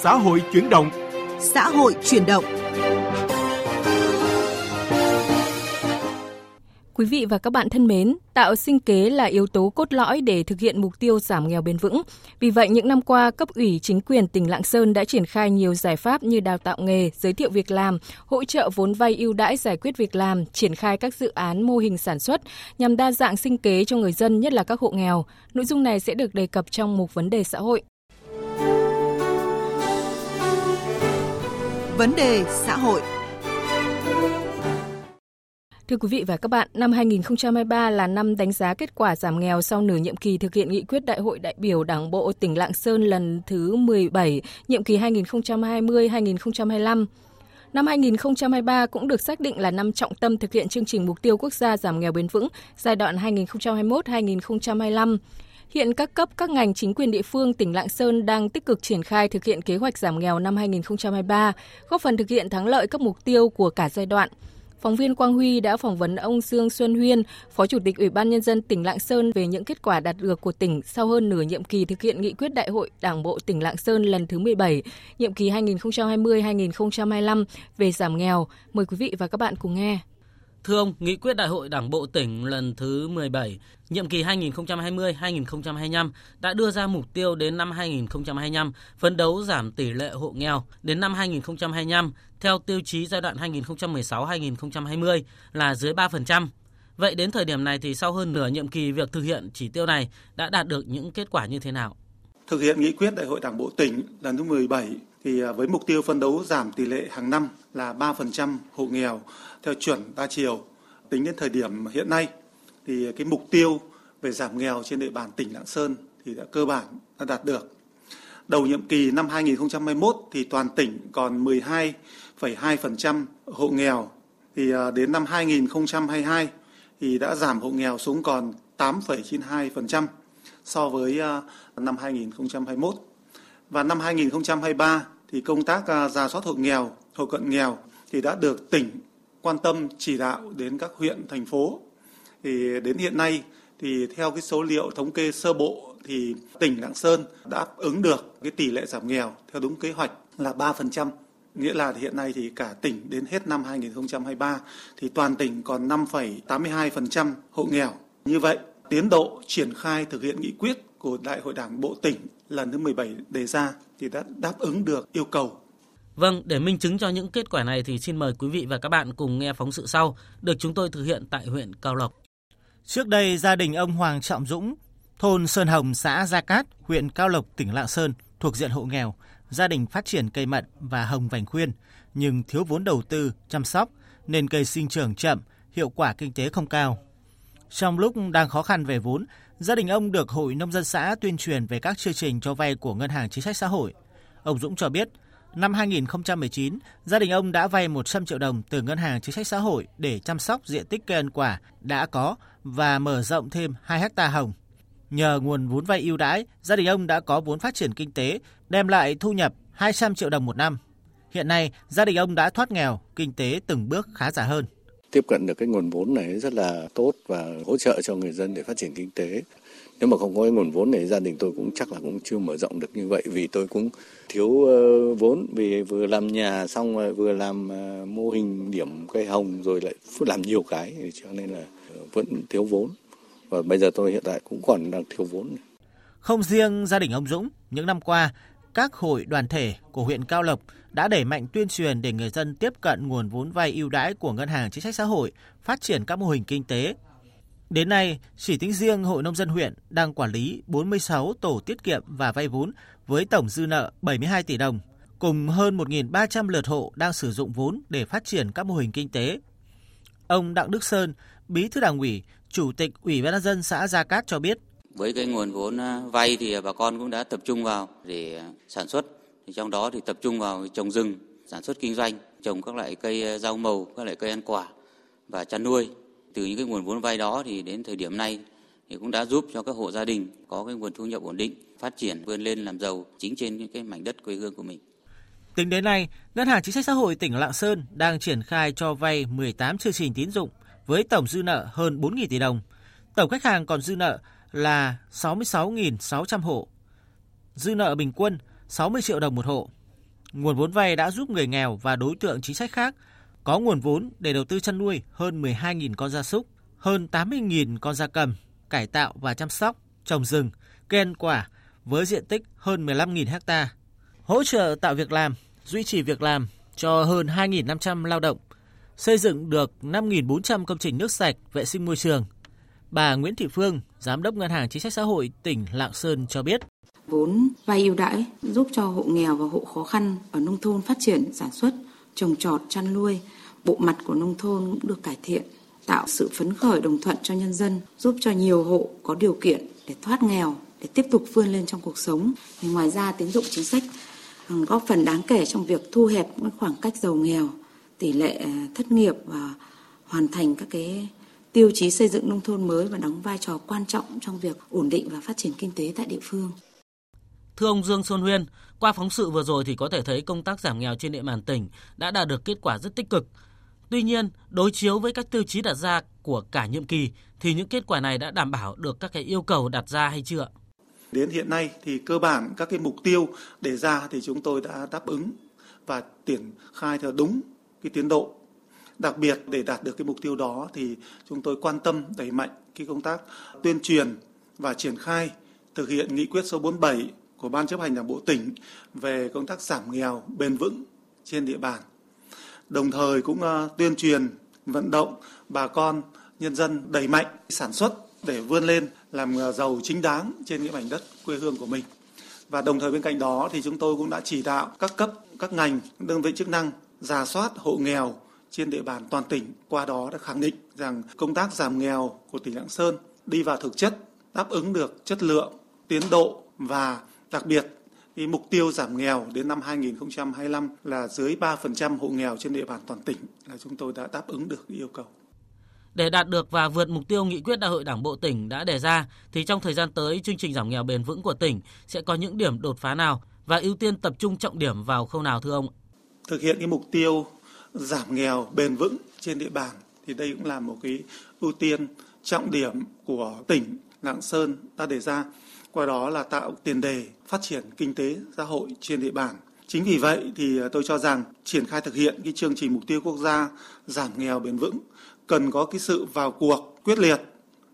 Xã hội chuyển động. Xã hội chuyển động. Quý vị và các bạn thân mến, tạo sinh kế là yếu tố cốt lõi để thực hiện mục tiêu giảm nghèo bền vững. Vì vậy, những năm qua, cấp ủy chính quyền tỉnh Lạng Sơn đã triển khai nhiều giải pháp như đào tạo nghề, giới thiệu việc làm, hỗ trợ vốn vay ưu đãi giải quyết việc làm, triển khai các dự án mô hình sản xuất nhằm đa dạng sinh kế cho người dân, nhất là các hộ nghèo. Nội dung này sẽ được đề cập trong mục vấn đề xã hội. Vấn đề xã hội Thưa quý vị và các bạn, năm 2023 là năm đánh giá kết quả giảm nghèo sau nửa nhiệm kỳ thực hiện nghị quyết Đại hội đại biểu Đảng bộ tỉnh Lạng Sơn lần thứ 17, nhiệm kỳ 2020-2025. Năm 2023 cũng được xác định là năm trọng tâm thực hiện chương trình mục tiêu quốc gia giảm nghèo bền vững giai đoạn 2021-2025. Hiện các cấp, các ngành chính quyền địa phương tỉnh Lạng Sơn đang tích cực triển khai thực hiện kế hoạch giảm nghèo năm 2023, góp phần thực hiện thắng lợi các mục tiêu của cả giai đoạn – Phóng viên Quang Huy đã phỏng vấn ông Dương Xuân Huyên, Phó Chủ tịch Ủy ban Nhân dân tỉnh Lạng Sơn về những kết quả đạt được của tỉnh sau hơn nửa nhiệm kỳ thực hiện nghị quyết Đại hội Đảng bộ tỉnh Lạng Sơn lần thứ 17, nhiệm kỳ 2020-2025 về giảm nghèo. Mời quý vị và các bạn cùng nghe. Thưa ông, Nghị quyết Đại hội Đảng bộ tỉnh lần thứ 17, nhiệm kỳ 2020-2025 đã đưa ra mục tiêu đến năm 2025 phấn đấu giảm tỷ lệ hộ nghèo đến năm 2025 theo tiêu chí giai đoạn 2016-2020 là dưới 3%. Vậy đến thời điểm này thì sau hơn nửa nhiệm kỳ việc thực hiện chỉ tiêu này đã đạt được những kết quả như thế nào? Thực hiện nghị quyết Đại hội Đảng bộ tỉnh lần thứ 17 thì à, với mục tiêu phân đấu giảm tỷ lệ hàng năm là 3% hộ nghèo theo chuẩn đa chiều. Tính đến thời điểm hiện nay thì cái mục tiêu về giảm nghèo trên địa bàn tỉnh Lạng Sơn thì đã cơ bản đã đạt được. Đầu nhiệm kỳ năm 2021 thì toàn tỉnh còn 12,2% hộ nghèo thì à, đến năm 2022 thì đã giảm hộ nghèo xuống còn 8,92% so với à, năm 2021. Và năm 2023 thì công tác à, giả soát hộ nghèo, hộ cận nghèo thì đã được tỉnh quan tâm chỉ đạo đến các huyện, thành phố. Thì đến hiện nay thì theo cái số liệu thống kê sơ bộ thì tỉnh Lạng Sơn đã ứng được cái tỷ lệ giảm nghèo theo đúng kế hoạch là 3%. Nghĩa là hiện nay thì cả tỉnh đến hết năm 2023 thì toàn tỉnh còn 5,82% hộ nghèo. Như vậy, tiến độ triển khai thực hiện nghị quyết của Đại hội Đảng Bộ tỉnh lần thứ 17 đề ra thì đã đáp ứng được yêu cầu. Vâng, để minh chứng cho những kết quả này thì xin mời quý vị và các bạn cùng nghe phóng sự sau được chúng tôi thực hiện tại huyện Cao Lộc. Trước đây, gia đình ông Hoàng Trọng Dũng, thôn Sơn Hồng, xã Gia Cát, huyện Cao Lộc, tỉnh Lạng Sơn, thuộc diện hộ nghèo, gia đình phát triển cây mận và hồng vành khuyên, nhưng thiếu vốn đầu tư, chăm sóc, nên cây sinh trưởng chậm, hiệu quả kinh tế không cao. Trong lúc đang khó khăn về vốn, gia đình ông được Hội Nông dân xã tuyên truyền về các chương trình cho vay của Ngân hàng Chính sách Xã hội. Ông Dũng cho biết, năm 2019, gia đình ông đã vay 100 triệu đồng từ Ngân hàng Chính sách Xã hội để chăm sóc diện tích cây ăn quả đã có và mở rộng thêm 2 hecta hồng. Nhờ nguồn vốn vay ưu đãi, gia đình ông đã có vốn phát triển kinh tế, đem lại thu nhập 200 triệu đồng một năm. Hiện nay, gia đình ông đã thoát nghèo, kinh tế từng bước khá giả hơn tiếp cận được cái nguồn vốn này rất là tốt và hỗ trợ cho người dân để phát triển kinh tế. Nếu mà không có cái nguồn vốn này gia đình tôi cũng chắc là cũng chưa mở rộng được như vậy vì tôi cũng thiếu ờ, vốn vì vừa làm nhà xong rồi vừa làm ờ, mô hình điểm cây hồng rồi lại làm nhiều cái cho nên là ờ, vẫn thiếu vốn. Và bây giờ tôi hiện tại cũng còn đang thiếu vốn. Không riêng gia đình ông Dũng, những năm qua, các hội đoàn thể của huyện Cao Lộc đã đẩy mạnh tuyên truyền để người dân tiếp cận nguồn vốn vay ưu đãi của Ngân hàng Chính sách Xã hội, phát triển các mô hình kinh tế. Đến nay, chỉ tính riêng Hội Nông dân huyện đang quản lý 46 tổ tiết kiệm và vay vốn với tổng dư nợ 72 tỷ đồng, cùng hơn 1.300 lượt hộ đang sử dụng vốn để phát triển các mô hình kinh tế. Ông Đặng Đức Sơn, Bí thư Đảng ủy, Chủ tịch Ủy ban nhân dân xã Gia Cát cho biết, với cái nguồn vốn à, vay thì bà con cũng đã tập trung vào để à, sản xuất. Thì trong đó thì tập trung vào trồng rừng, sản xuất kinh doanh, trồng các loại cây ờ, rau màu, các loại cây ăn quả và chăn nuôi. Từ những cái nguồn vốn vay đó thì đến thời điểm này thì cũng đã giúp cho các hộ gia đình có cái nguồn thu nhập ổn định, phát triển vươn lên làm giàu chính trên những cái mảnh đất quê hương của mình. Tính đến nay, Ngân hàng Chính sách Xã hội tỉnh Lạng Sơn đang triển khai cho vay 18 chương trình tín dụng với tổng dư nợ hơn 4.000 tỷ đồng. Tổng khách hàng còn dư nợ là 66.600 hộ. Dư nợ bình quân 60 triệu đồng một hộ. nguồn vốn vay đã giúp người nghèo và đối tượng chính sách khác có nguồn vốn để đầu tư chăn nuôi hơn 12.000 con gia súc, hơn 80.000 con gia cầm, cải tạo và chăm sóc, trồng rừng, cây ăn quả với diện tích hơn 15.000 ha. Hỗ trợ tạo việc làm, duy trì việc làm cho hơn 2.500 lao động, xây dựng được 5.400 công trình nước sạch, vệ sinh môi trường. Bà Nguyễn Thị Phương, Giám đốc Ngân hàng Chính sách Xã hội tỉnh Lạng Sơn cho biết. Vốn vay ưu đãi giúp cho hộ nghèo và hộ khó khăn ở nông thôn phát triển sản xuất, trồng trọt, chăn nuôi, bộ mặt của nông thôn cũng được cải thiện, tạo sự phấn khởi đồng thuận cho nhân dân, giúp cho nhiều hộ có điều kiện để thoát nghèo, để tiếp tục vươn lên trong cuộc sống. Thì ngoài ra tín dụng chính sách góp phần đáng kể trong việc thu hẹp khoảng cách giàu nghèo, tỷ lệ ờ, thất nghiệp và hoàn thành các cái tiêu chí xây dựng nông thôn mới và đóng vai trò quan trọng trong việc ổn định và phát triển kinh tế tại địa phương. Thưa ông Dương Xuân Huyên, qua phóng sự vừa rồi thì có thể thấy công tác giảm nghèo trên địa bàn tỉnh đã đạt được kết quả rất tích cực. Tuy nhiên, đối chiếu với các tiêu chí đặt ra của cả nhiệm kỳ thì những kết quả này đã đảm bảo được các cái yêu cầu đặt ra hay chưa? Đến hiện nay thì cơ bản các cái mục tiêu đề ra thì chúng tôi đã đáp ứng và triển khai theo đúng cái tiến độ. Đặc biệt để đạt được cái mục tiêu đó thì chúng tôi quan tâm đẩy mạnh cái công tác tuyên truyền và triển khai thực hiện nghị quyết số 47 của Ban chấp hành Đảng bộ tỉnh về công tác giảm nghèo bền vững trên địa bàn. Đồng thời cũng ờ, tuyên truyền vận động bà con nhân dân đẩy mạnh sản xuất để vươn lên làm ờ, giàu chính đáng trên cái mảnh đất quê hương của mình. Và đồng thời bên cạnh đó thì chúng tôi cũng đã chỉ đạo các cấp, các ngành, đơn vị chức năng giả soát hộ nghèo trên địa bàn toàn tỉnh. Qua đó đã khẳng định rằng công tác giảm nghèo của tỉnh Lạng Sơn đi vào thực chất, đáp ứng được chất lượng, tiến độ và Đặc biệt, cái mục tiêu giảm nghèo đến năm 2025 là dưới 3% hộ nghèo trên địa bàn toàn tỉnh là chúng tôi đã đáp ứng được yêu cầu. Để đạt được và vượt mục tiêu nghị quyết đại hội Đảng bộ tỉnh đã đề ra thì trong thời gian tới chương trình giảm nghèo bền vững của tỉnh sẽ có những điểm đột phá nào và ưu tiên tập trung trọng điểm vào khâu nào thưa ông? Thực hiện cái mục tiêu giảm nghèo bền vững trên địa bàn thì đây cũng là một cái ưu tiên trọng điểm của tỉnh Lạng Sơn đã đề ra qua đó là tạo tiền đề phát triển kinh tế xã hội trên địa bàn. Chính vì vậy thì à, tôi cho rằng triển khai thực hiện cái chương trình mục tiêu quốc gia giảm nghèo bền vững cần có cái sự vào cuộc quyết liệt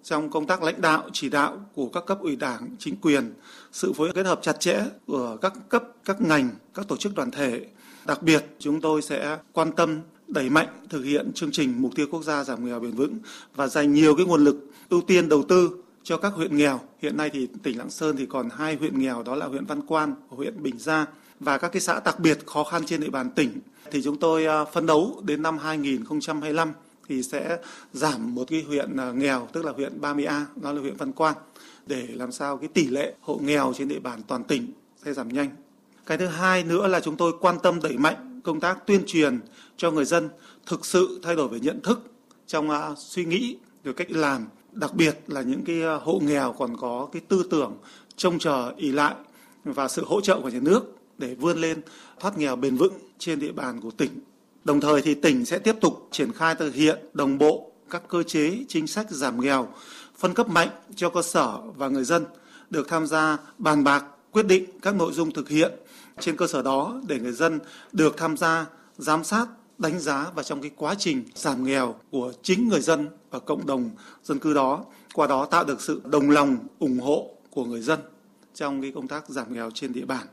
trong công tác lãnh đạo chỉ đạo của các cấp ủy đảng, chính quyền, sự phối kết hợp chặt chẽ của các cấp, các ngành, các tổ chức đoàn thể. Đặc biệt, chúng tôi sẽ quan tâm đẩy mạnh thực hiện chương trình mục tiêu quốc gia giảm nghèo bền vững và dành nhiều cái nguồn lực ưu tiên đầu tư cho các huyện nghèo. Hiện nay thì tỉnh Lạng Sơn thì còn hai huyện nghèo, đó là huyện Văn Quan và huyện Bình Gia và các cái xã đặc biệt khó khăn trên địa bàn tỉnh thì chúng tôi à, phấn phân đấu đến năm 2025 thì sẽ giảm một cái huyện à, nghèo, tức là huyện 30A đó là huyện Văn Quan, để làm sao cái tỷ lệ hộ nghèo trên địa bàn toàn tỉnh sẽ giảm nhanh. Cái thứ hai nữa là chúng tôi quan tâm đẩy mạnh công tác tuyên truyền cho người dân thực sự thay đổi về nhận thức trong à, suy nghĩ, rồi cách làm đặc biệt là những cái ờ, hộ nghèo còn có cái tư tưởng trông chờ ỷ lại và sự hỗ trợ của nhà nước để vươn lên thoát nghèo bền vững trên địa bàn của tỉnh. Đồng thời thì tỉnh sẽ tiếp tục triển khai thực hiện đồng bộ các cơ chế chính sách giảm nghèo, phân cấp mạnh cho cơ sở và người dân được tham gia bàn bạc quyết định các nội dung thực hiện trên cơ sở đó để người dân được tham gia giám sát đánh giá và trong cái quá trình giảm nghèo của chính người dân và cộng đồng dân cư đó qua đó tạo được sự đồng lòng ủng hộ của người dân trong cái công tác giảm nghèo trên địa bàn.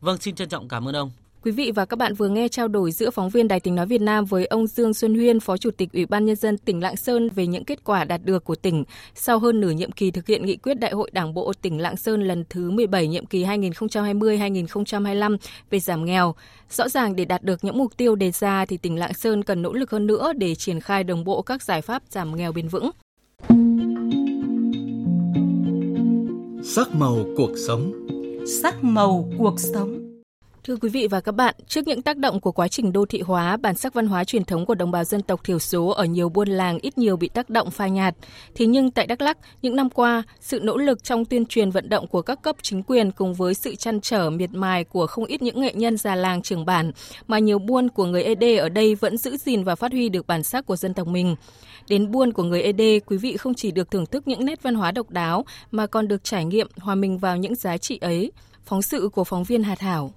Vâng, xin trân trọng cảm ơn ông. Quý vị và các bạn vừa nghe trao đổi giữa phóng viên Đài Tiếng Nói Việt Nam với ông Dương Xuân Huyên, Phó Chủ tịch Ủy ban Nhân dân tỉnh Lạng Sơn về những kết quả đạt được của tỉnh sau hơn nửa nhiệm kỳ thực hiện nghị quyết Đại hội Đảng bộ tỉnh Lạng Sơn lần thứ 17 nhiệm kỳ 2020-2025 về giảm nghèo. Rõ ràng để đạt được những mục tiêu đề ra thì tỉnh Lạng Sơn cần nỗ lực hơn nữa để triển khai đồng bộ các giải pháp giảm nghèo bền vững. Sắc màu cuộc sống Sắc màu cuộc sống Thưa quý vị và các bạn, trước những tác động của quá trình đô thị hóa, bản sắc văn hóa truyền thống của đồng bào dân tộc thiểu số ở nhiều buôn làng ít nhiều bị tác động phai nhạt. Thế nhưng tại Đắk Lắk, những năm qua, sự nỗ lực trong tuyên truyền vận động của các cấp chính quyền cùng với sự chăn trở miệt mài của không ít những nghệ nhân già làng trưởng bản mà nhiều buôn của người ED ở đây vẫn giữ gìn và phát huy được bản sắc của dân tộc mình. Đến buôn của người ED, quý vị không chỉ được thưởng thức những nét văn hóa độc đáo mà còn được trải nghiệm hòa mình vào những giá trị ấy. Phóng sự của phóng viên Hà Thảo.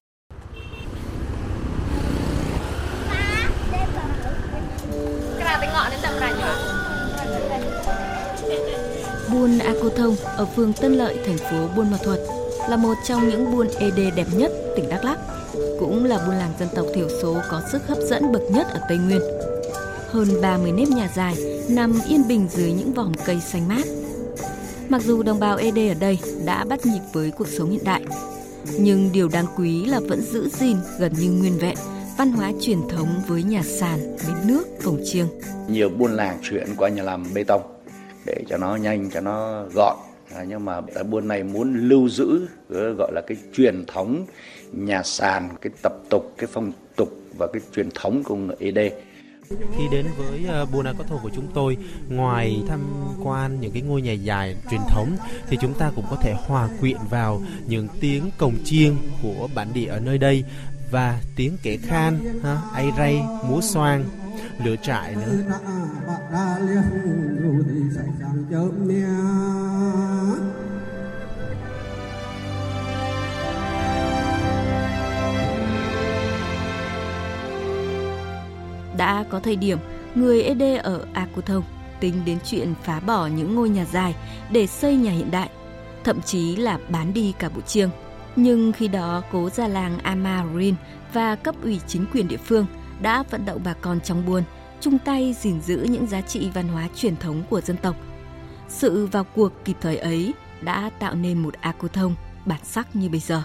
Buôn A Cô Thông ở phường Tân Lợi, thành phố Buôn Ma Thuột là một trong những buôn ED đẹp nhất tỉnh Đắk Lắk, cũng là buôn làng dân tộc thiểu số có sức hấp dẫn bậc nhất ở Tây Nguyên. Hơn 30 nếp nhà dài nằm yên bình dưới những vòm cây xanh mát. Mặc dù đồng bào ED ở đây đã bắt nhịp với cuộc sống hiện đại, nhưng điều đáng quý là vẫn giữ gìn gần như nguyên vẹn văn hóa truyền thống với nhà sàn, bếp nước, cổng chiêng. Nhiều buôn làng chuyển qua nhà làm bê tông để cho nó nhanh, cho nó gọn. À, nhưng mà tại buôn này muốn lưu giữ gọi là cái truyền thống nhà sàn, cái tập tục, cái phong tục và cái truyền thống của người ED. Khi đến với à, Buôn A Có Thổ của chúng tôi, ngoài tham quan những cái ngôi nhà dài truyền thống thì chúng ta cũng có thể hòa quyện vào những tiếng cồng chiêng của bản địa ở nơi đây và tiếng kể khan, ha, ay ray, múa xoang, lửa trại nữa. Đã có thời điểm người ED ở Akutong tính đến chuyện phá bỏ những ngôi nhà dài để xây nhà hiện đại, thậm chí là bán đi cả bộ chiêng. Nhưng khi đó cố gia làng Amarin và cấp ủy chính quyền địa phương đã vận động bà con trong buôn chung tay gìn giữ những giá trị văn hóa truyền thống của dân tộc. Sự vào cuộc kịp thời ấy đã tạo nên một A Cô Thông bản sắc như bây giờ.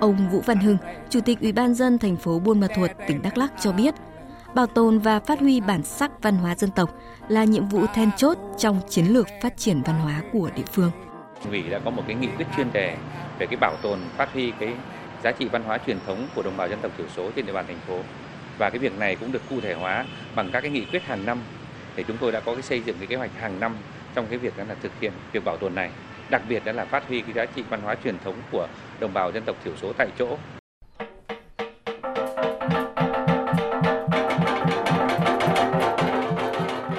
Ông Vũ Văn Hưng, Chủ tịch Ủy ban dân thành phố Buôn Ma Thuột, tỉnh Đắk Lắk cho biết, bảo tồn và phát huy bản sắc văn hóa dân tộc là nhiệm vụ then chốt trong chiến lược phát triển văn hóa của địa phương. Ủy đã có một cái nghị quyết chuyên đề về cái bảo tồn, phát huy cái giá trị văn hóa truyền thống của đồng bào dân tộc thiểu số trên địa bàn thành phố. Và cái việc này cũng được cụ thể hóa bằng các cái nghị quyết hàng năm. Để chúng tôi đã có cái xây dựng cái kế hoạch hàng năm trong cái việc đó là thực hiện việc bảo tồn này, đặc biệt đó là phát huy cái giá trị văn hóa truyền thống của đồng bào dân tộc thiểu số tại chỗ.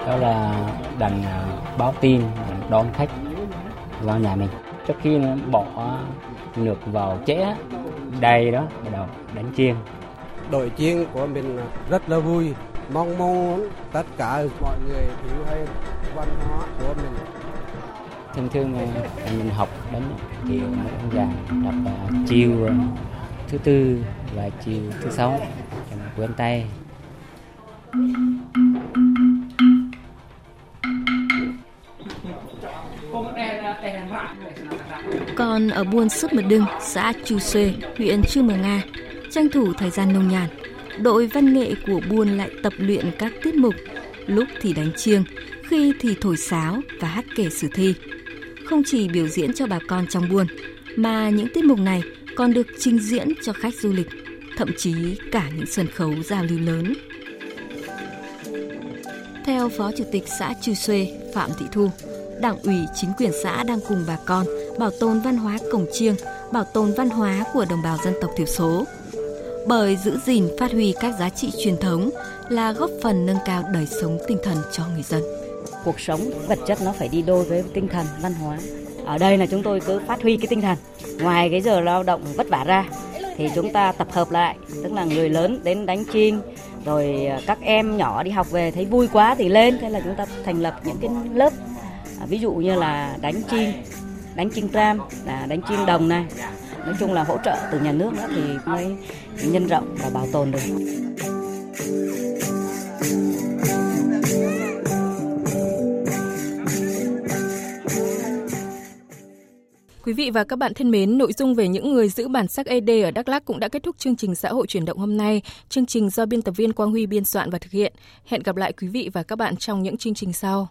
Đó là đành à, báo tin, đón khách vào nhà mình. Trước khi bỏ nước vào chẽ đầy đó bắt đầu đánh chiêng. Đội chiêng của mình rất là vui. Mong muốn tất cả mọi người hiểu hay văn hóa của mình. Thường thường mình học đánh thì ông già đọc chiều thứ tư và chiều thứ sáu cho mình quen tay Còn ở buôn Sức Mật Đưng, xã Chu Xê, huyện Chư Mờ Nga, tranh thủ thời gian nông nhàn, đội văn nghệ của buôn lại tập luyện các tiết mục, lúc thì đánh chiêng, khi thì thổi sáo và hát kể sử thi. Không chỉ biểu diễn cho bà con trong buôn, mà những tiết mục này còn được trình diễn cho khách du lịch, thậm chí cả những sân khấu giao lưu lớn. Theo Phó Chủ tịch xã Chư Xuê Phạm Thị Thu, Đảng ủy chính quyền xã đang cùng bà con bảo tồn văn hóa cổng chiêng, bảo tồn văn hóa của đồng bào dân tộc thiểu số. Bởi giữ gìn phát huy các giá trị truyền thống là góp phần nâng cao đời sống tinh thần cho người dân. Cuộc sống vật chất nó phải đi đôi với tinh thần văn hóa. Ở đây là chúng tôi cứ phát huy cái tinh thần. Ngoài cái giờ lao động vất vả ra thì chúng ta tập hợp lại, tức là người lớn đến đánh chiêng, rồi à, các em nhỏ đi học về thấy vui quá thì lên, thế là chúng ta thành lập những cái lớp à, ví dụ như là đánh chiêng đánh chiên tram là đánh chiên đồng này nói chung là hỗ trợ từ nhà nước đó thì mới nhân rộng và bảo tồn được Quý vị và các bạn thân mến, nội dung về những người giữ bản sắc ED ở Đắk Lắk cũng đã kết thúc chương trình xã hội chuyển động hôm nay. Chương trình do biên tập viên Quang Huy biên soạn và thực hiện. Hẹn gặp lại quý vị và các bạn trong những chương trình sau.